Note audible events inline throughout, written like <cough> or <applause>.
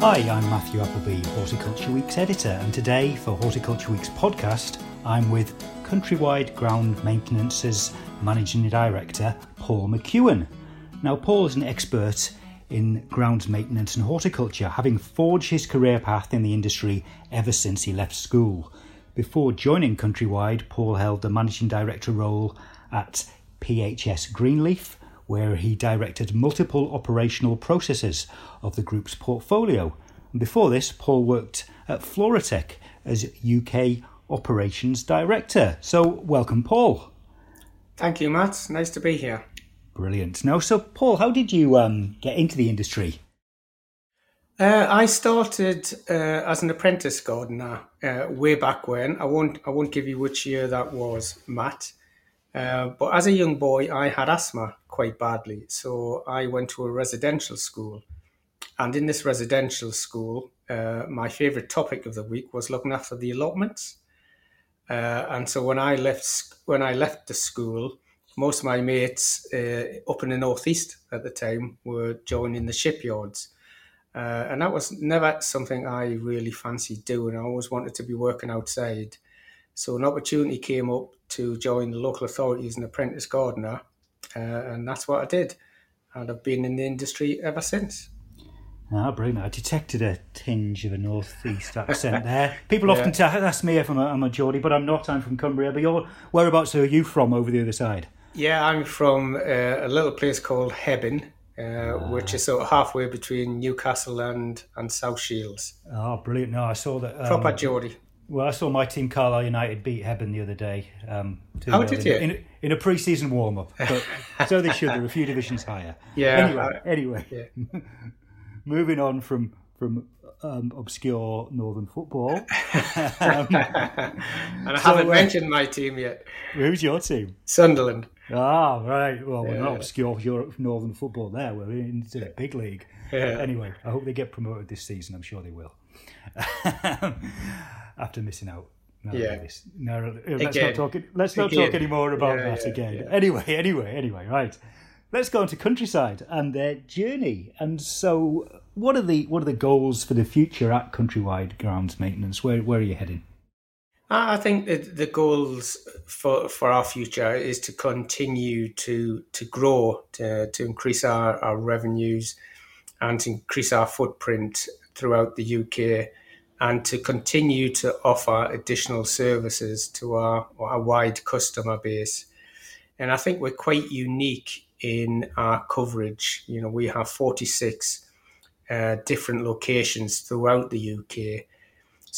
Hi, I'm Matthew Appleby, Horticulture Week's editor, and today for Horticulture Week's podcast, I'm with Countrywide Ground Maintenance's Managing Director, Paul McEwen. Now, Paul is an expert in grounds maintenance and horticulture, having forged his career path in the industry ever since he left school. Before joining Countrywide, Paul held the managing director role at PHS Greenleaf, where he directed multiple operational processes of the group's portfolio. And before this, Paul worked at Floratech as UK Operations Director. So, welcome, Paul. Thank you, Matt. Nice to be here. Brilliant. Now, so Paul, how did you um, get into the industry? Uh, I started uh, as an apprentice gardener uh, way back when. I won't. I won't give you which year that was, Matt. Uh, but as a young boy, I had asthma quite badly. So I went to a residential school. And in this residential school, uh, my favorite topic of the week was looking after the allotments. Uh, and so when I left, when I left the school, most of my mates uh, up in the northeast at the time were joining the shipyards, uh, and that was never something I really fancied doing. I always wanted to be working outside, so an opportunity came up to join the local authority as an apprentice gardener, uh, and that's what I did. And I've been in the industry ever since. Ah, brilliant. I detected a tinge of a northeast <laughs> accent there. People often yeah. ask me if I'm a, I'm a Geordie, but I'm not. I'm from Cumbria. But you're, whereabouts are you from over the other side? Yeah, I'm from uh, a little place called Hebburn, uh, ah. which is sort of halfway between Newcastle and, and South Shields. Oh, brilliant. No, I saw that. Um, Proper Geordie. Well, I saw my team Carlisle United beat Hebburn the other day. Um, How did you? In, in a pre-season warm-up. so they should. They're a few divisions higher. Yeah. Anyway, anyway. Yeah. <laughs> moving on from from um, obscure northern football. <laughs> um, and I so, haven't uh, mentioned my team yet. Who's your team? Sunderland. Ah, right. Well, we're not obscure Europe, northern football there. We're into the big league. Yeah. Anyway, I hope they get promoted this season. I'm sure they will. <laughs> after missing out. No, yeah. No, let's again. not talk. Let's not again. talk anymore about yeah, that again. Anyway, <laughs> anyway, anyway. Right. Let's go into countryside and their journey. And so, what are the what are the goals for the future at Countrywide Grounds Maintenance? Where where are you heading? I think that the goals for for our future is to continue to to grow, to to increase our, our revenues, and to increase our footprint throughout the UK and to continue to offer additional services to our, our wide customer base. And I think we're quite unique in our coverage. You know, we have 46 uh, different locations throughout the UK.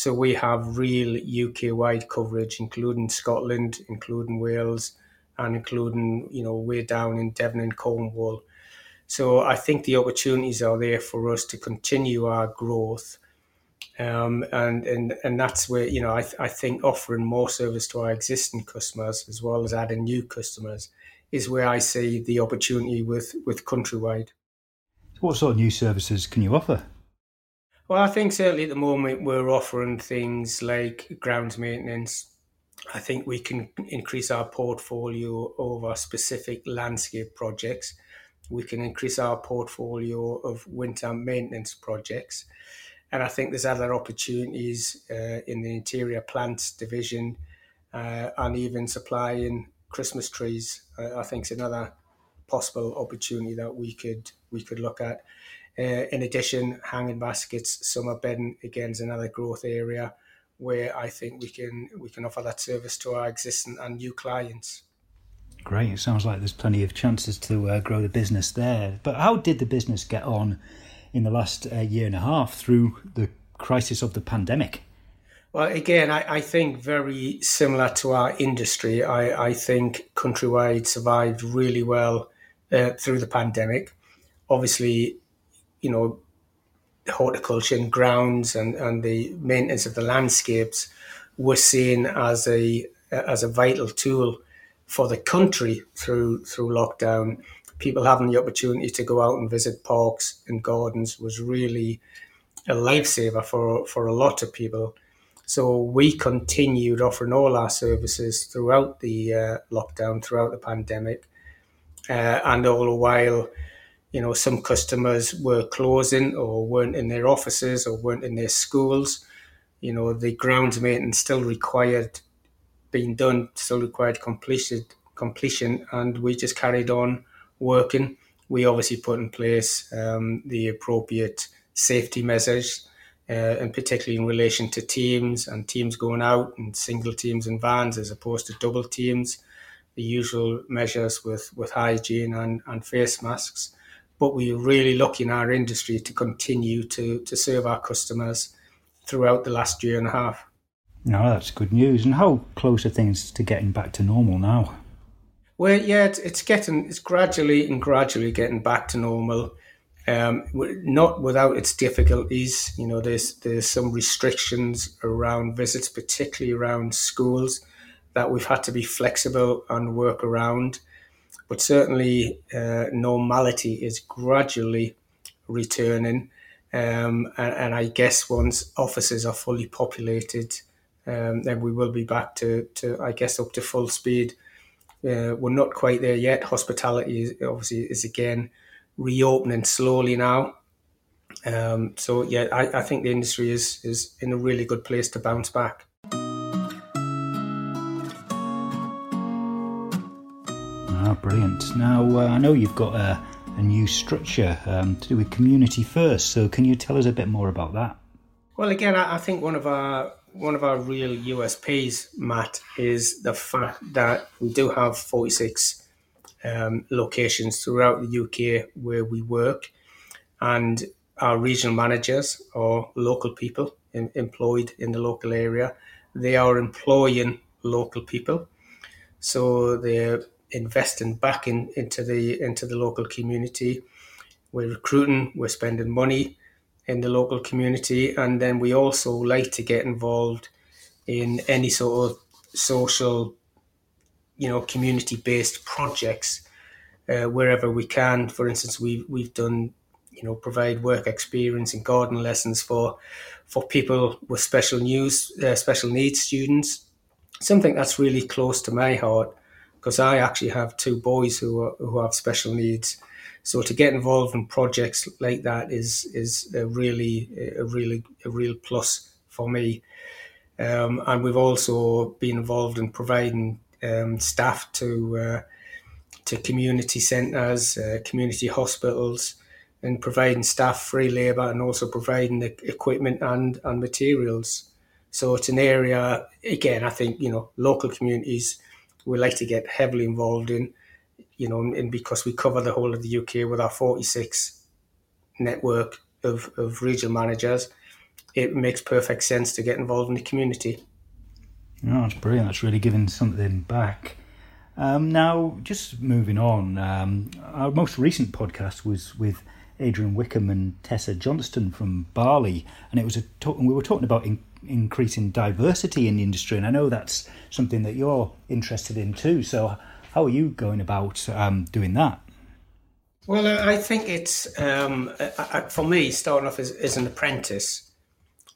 So we have real UK wide coverage, including Scotland, including Wales, and including, you know, way down in Devon and Cornwall. So I think the opportunities are there for us to continue our growth Um, and, and and that's where you know I, th- I think offering more service to our existing customers as well as adding new customers is where I see the opportunity with with countrywide. What sort of new services can you offer? Well, I think certainly at the moment we're offering things like grounds maintenance. I think we can increase our portfolio over specific landscape projects. We can increase our portfolio of winter maintenance projects. And I think there's other opportunities uh, in the interior plants division uh, and even supplying Christmas trees. Uh, I think is another possible opportunity that we could we could look at. Uh, in addition, hanging baskets, summer bedding again is another growth area where I think we can we can offer that service to our existing and new clients. Great. It sounds like there's plenty of chances to uh, grow the business there. But how did the business get on in the last uh, year and a half through the crisis of the pandemic? Well, again, I, I think very similar to our industry. I, I think Countrywide survived really well uh, through the pandemic. Obviously, you know, horticulture and grounds and, and the maintenance of the landscapes were seen as a as a vital tool for the country through through lockdown. People having the opportunity to go out and visit parks and gardens was really a lifesaver for for a lot of people. So we continued offering all our services throughout the uh, lockdown, throughout the pandemic, uh, and all the while you know, some customers were closing or weren't in their offices or weren't in their schools. You know, the grounds maintenance still required being done, still required completion, completion, and we just carried on working. We obviously put in place um, the appropriate safety measures, uh, and particularly in relation to teams and teams going out and single teams and vans as opposed to double teams. The usual measures with, with hygiene and, and face masks but we're really lucky in our industry to continue to, to serve our customers throughout the last year and a half. No, that's good news. And how close are things to getting back to normal now? Well, yeah, it's, it's getting, it's gradually and gradually getting back to normal. Um, not without its difficulties. You know, there's there's some restrictions around visits, particularly around schools, that we've had to be flexible and work around but certainly uh, normality is gradually returning. Um, and, and, I guess once offices are fully populated, um, then we will be back to, to, I guess, up to full speed. Uh, we're not quite there yet. Hospitality is, obviously is again reopening slowly now. Um, so yeah, I, I think the industry is is in a really good place to bounce back. Brilliant. Now, uh, I know you've got a, a new structure um, to do with community first, so can you tell us a bit more about that? Well, again, I, I think one of our one of our real USPs, Matt, is the fact that we do have 46 um, locations throughout the UK where we work, and our regional managers or local people in, employed in the local area, they are employing local people. So they're investing back in, into the into the local community. We're recruiting, we're spending money in the local community, and then we also like to get involved in any sort of social, you know, community based projects uh, wherever we can. For instance, we we've done you know provide work experience and garden lessons for for people with special news uh, special needs students something that's really close to my heart because I actually have two boys who are, who have special needs. So to get involved in projects like that is is a really a really a real plus for me. Um, and we've also been involved in providing um, staff to uh, to community centres, uh, community hospitals, and providing staff free labour and also providing the equipment and and materials. So it's an area again. I think you know local communities we like to get heavily involved in, you know, and because we cover the whole of the UK with our 46 network of, of regional managers, it makes perfect sense to get involved in the community. Oh, that's brilliant. That's really giving something back. Um, now, just moving on, um, our most recent podcast was with Adrian Wickham and Tessa Johnston from BALI, and it was a talk, and we were talking about in, increasing diversity in the industry, and I know that's something that you're interested in too. So, how are you going about um, doing that? Well, I think it's um, for me starting off as, as an apprentice.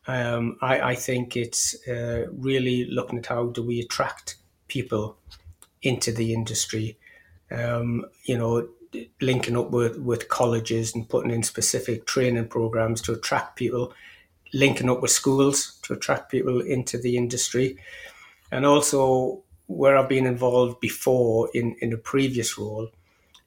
Um, I, I, think it's uh, really looking at how do we attract people into the industry. Um, you know, linking up with, with colleges and putting in specific training programs to attract people, linking up with schools to attract people into the industry. And also, where I've been involved before in, in a previous role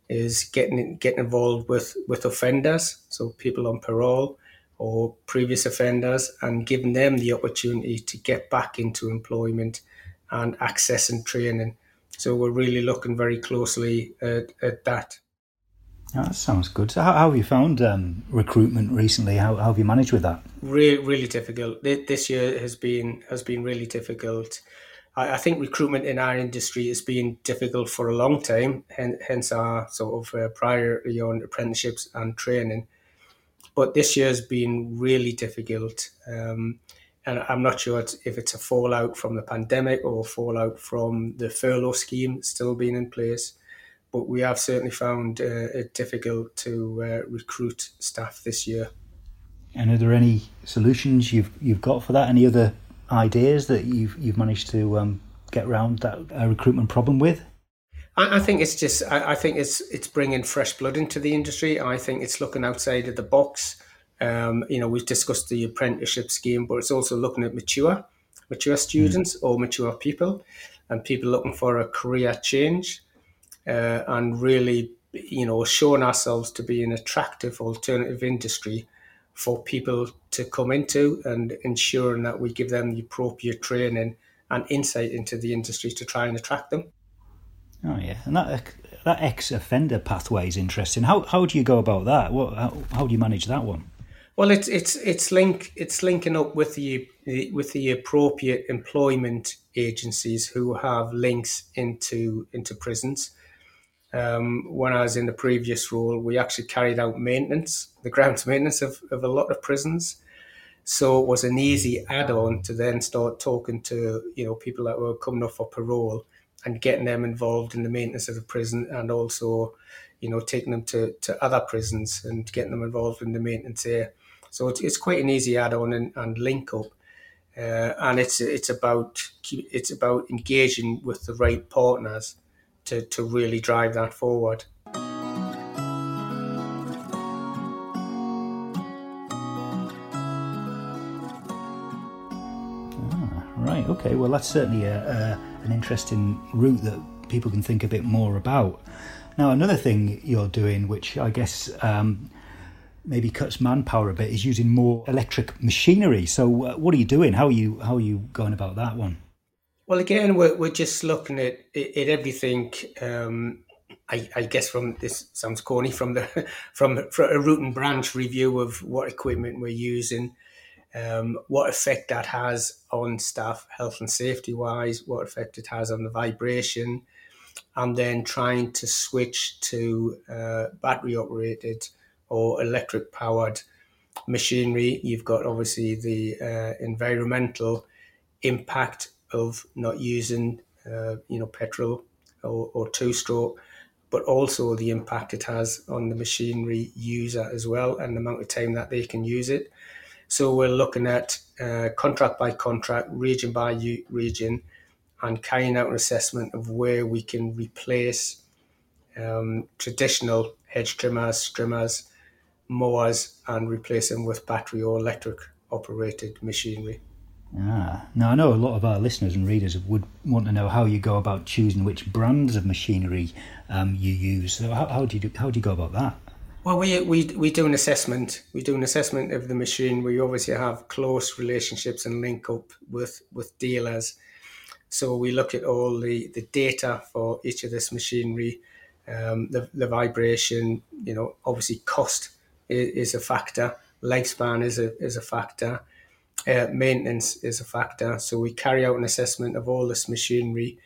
is getting getting involved with, with offenders, so people on parole or previous offenders, and giving them the opportunity to get back into employment and access and training. So we're really looking very closely at, at that. That sounds good. So, how, how have you found um, recruitment recently? How, how, have you managed with that? Really, really difficult. This year has been has been really difficult. I, I think recruitment in our industry has been difficult for a long time. Hence, our sort of uh, priority on apprenticeships and training. But this year has been really difficult, um, and I'm not sure if it's a fallout from the pandemic or fallout from the furlough scheme still being in place but we have certainly found uh, it difficult to uh, recruit staff this year. And are there any solutions you've you've got for that? Any other ideas that you've you've managed to um, get around that uh, recruitment problem with? I, I think it's just I, I, think it's it's bringing fresh blood into the industry. I think it's looking outside of the box. Um, you know, we've discussed the apprenticeship scheme, but it's also looking at mature mature students mm. or mature people and people looking for a career change uh, and really, you know, showing ourselves to be an attractive alternative industry for people to come into and ensuring that we give them the appropriate training and insight into the industry to try and attract them. Oh yeah, and that that ex-offender pathway is interesting. How how do you go about that? What how, how do you manage that one? Well, it's it's it's link it's linking up with the with the appropriate employment agencies who have links into into prisons. Um, when I was in the previous role, we actually carried out maintenance, the grounds <laughs> maintenance of, of a lot of prisons. So it was an easy add-on to then start talking to you know people that were coming off for parole and getting them involved in the maintenance of the prison and also you know taking them to, to other prisons and getting them involved in the maintenance there. So it's, it's quite an easy add-on and, and link up. Uh, and it's it's about it's about engaging with the right partners to, to really drive that forward. Ah, right, okay. Well, that's certainly a, a, an interesting route that people can think a bit more about. Now, another thing you're doing, which I guess um, maybe cuts manpower a bit, is using more electric machinery. So, uh, what are you doing? How are you how are you going about that one? Well, again, we're, we're just looking at, at everything. Um, I, I, guess from this sounds corny from the <laughs> from, from a root and branch review of what equipment we're using, um, what effect that has on staff health and safety wise, what effect it has on the vibration, and then trying to switch to uh, battery operated or electric powered machinery. You've got obviously the uh, environmental impact of not using, uh, you know, petrol or, or two stroke, but also the impact it has on the machinery user as well and the amount of time that they can use it. So we're looking at uh, contract by contract, region by region, and carrying out an assessment of where we can replace um, traditional hedge trimmers, trimmers, mowers, and replace them with battery or electric operated machinery. Ah, now I know a lot of our listeners and readers would want to know how you go about choosing which brands of machinery um, you use. So how, how, do you do, how do you go about that? Well, we, we we do an assessment. We do an assessment of the machine. We obviously have close relationships and link up with with dealers. So we look at all the, the data for each of this machinery, um, the the vibration. You know, obviously cost is, is a factor. Lifespan is a is a factor uh, maintenance is a factor. So we carry out an assessment of all this machinery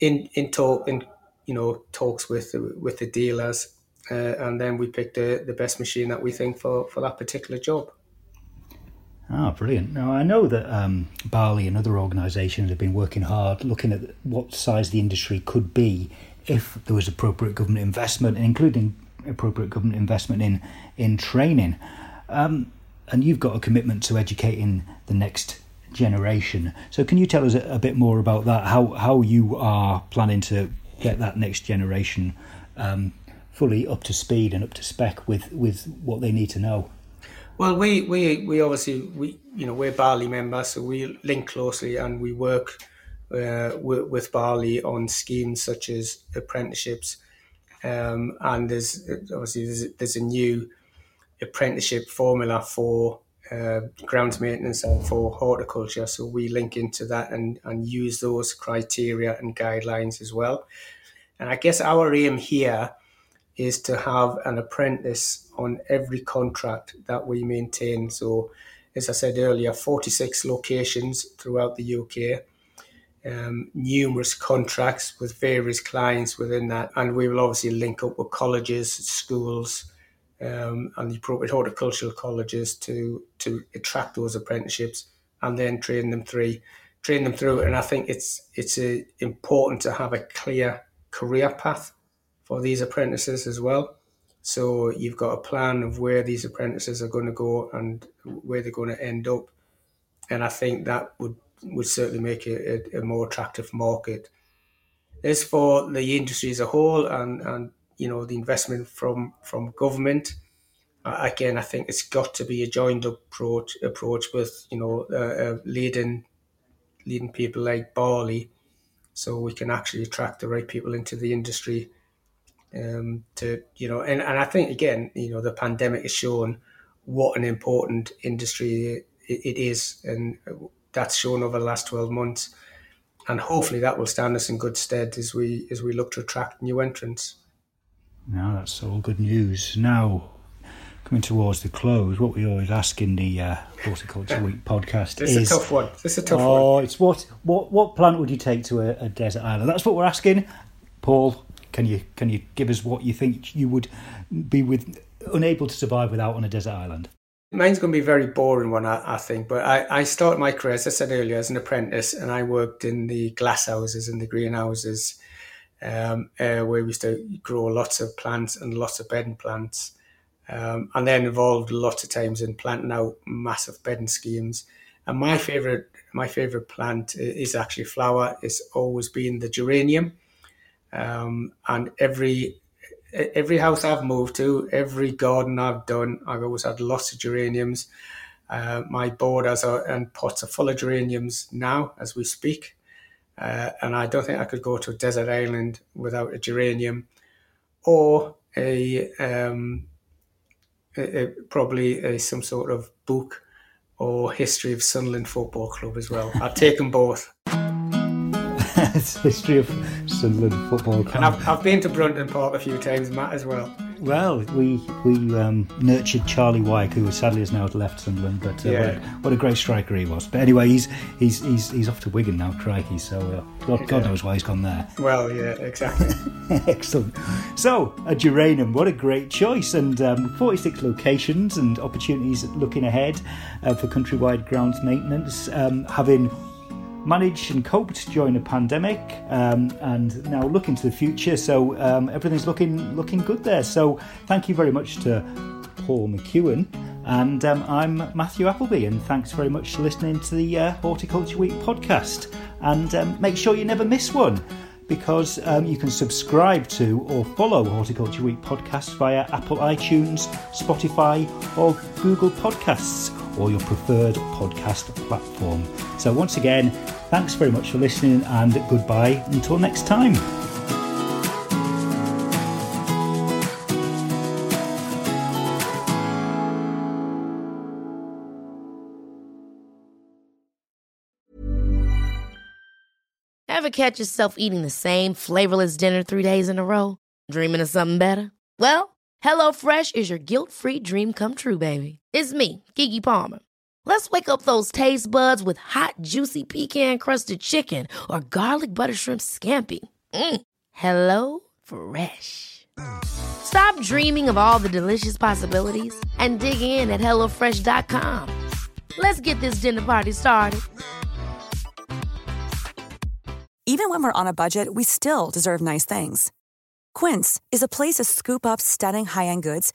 in in talk in you know talks with with the dealers, uh, and then we pick the, the best machine that we think for, for that particular job. Ah, brilliant. Now, I know that um, BALI and other organisations have been working hard looking at what size the industry could be if there was appropriate government investment, including appropriate government investment in, in training. Um, and you've got a commitment to educating the next generation. So, can you tell us a, a bit more about that? How, how you are planning to get that next generation um, fully up to speed and up to spec with, with what they need to know? Well, we, we, we obviously we you know we're BALI members, so we link closely and we work uh, with, with BALI on schemes such as apprenticeships, um, and there's obviously there's, there's, a new apprenticeship formula for uh, grounds maintenance and for horticulture. So we link into that and and use those criteria and guidelines as well. And I guess our aim here is to have an apprentice on every contract that we maintain. So, as I said earlier, 46 locations throughout the UK, um, numerous contracts with various clients within that, and we will obviously link up with colleges, schools, um, and the appropriate horticultural colleges to to attract those apprenticeships and then train them through train them through. And I think it's it's a, important to have a clear career path for these apprentices as well. So you've got a plan of where these apprentices are going to go and where they're going to end up, and I think that would would certainly make it a, a more attractive market. As for the industry as a whole, and and you know the investment from from government, uh, again I think it's got to be a joined up approach approach with you know uh, uh, leading leading people like BALI, so we can actually attract the right people into the industry um, to you know, and, and I think again, you know, the pandemic has shown what an important industry it, it is, and that's shown over the last twelve months, and hopefully that will stand us in good stead as we as we look to attract new entrants. Now that's all good news. Now, coming towards the close, what we always ask in the uh, Horticulture Week <laughs> podcast this is, is a tough one. This is a tough oh, one. Oh, it's what what what plant would you take to a, a desert island? That's what we're asking, Paul. Can you can you give us what you think you would be with unable to survive without on a desert island? Mine's going to be a very boring one, I, I think. But I, I started my career, as I said earlier, as an apprentice, and I worked in the glass houses and the greenhouses, um, uh, where we used to grow lots of plants and lots of bedding plants. Um, and then involved lots of times in planting out massive bedding schemes. And my favorite, my favorite plant is actually flower. It's always been the geranium. Um, and every every house I've moved to, every garden I've done, I've always had lots of geraniums. Uh, my borders are, and pots are full of geraniums now as we speak. Uh, and I don't think I could go to a desert island without a geranium or a, um, a, a probably a, some sort of book or history of Sunderland Football Club as well. I'd take them both. history of Sunderland Football Club. And I've, I've been to Brunton Park a few times, Matt, as well. Well, we we um, nurtured Charlie Wyke, who sadly has now left Sunderland, but uh, yeah. what, a, what, a, great striker he was. But anyway, he's he's he's, he's off to Wigan now, crikey. So uh, God, God knows why he's gone there. <laughs> Well, yeah, exactly. <laughs> Excellent. So a geranium, what a great choice, and um, 46 locations and opportunities looking ahead uh, for countrywide grounds maintenance, um, having managed and coped during the pandemic, um, and now looking to the future. So um, everything's looking looking good there. So thank you very much to Paul McEwen, and um, I'm Matthew Appleby, and thanks very much for listening to the uh, Horticulture Week podcast. And um, make sure you never miss one. Because um, you can subscribe to or follow Horticulture Week podcast via Apple iTunes, Spotify, or Google Podcasts, or your preferred podcast platform. So, once again, Thanks very much for listening and goodbye until next time. Ever catch yourself eating the same flavorless dinner three days in a row? Dreaming of something better? Well, HelloFresh is your guilt free dream come true, baby. It's me, Keke Palmer. Let's wake up those taste buds with hot, juicy pecan crusted chicken or garlic butter shrimp scampi. Mm. Hello Fresh. Stop dreaming of all the delicious possibilities and dig in at HelloFresh.com. Let's get this dinner party started. Even when we're on a budget, we still deserve nice things. Quince is a place to scoop up stunning high end goods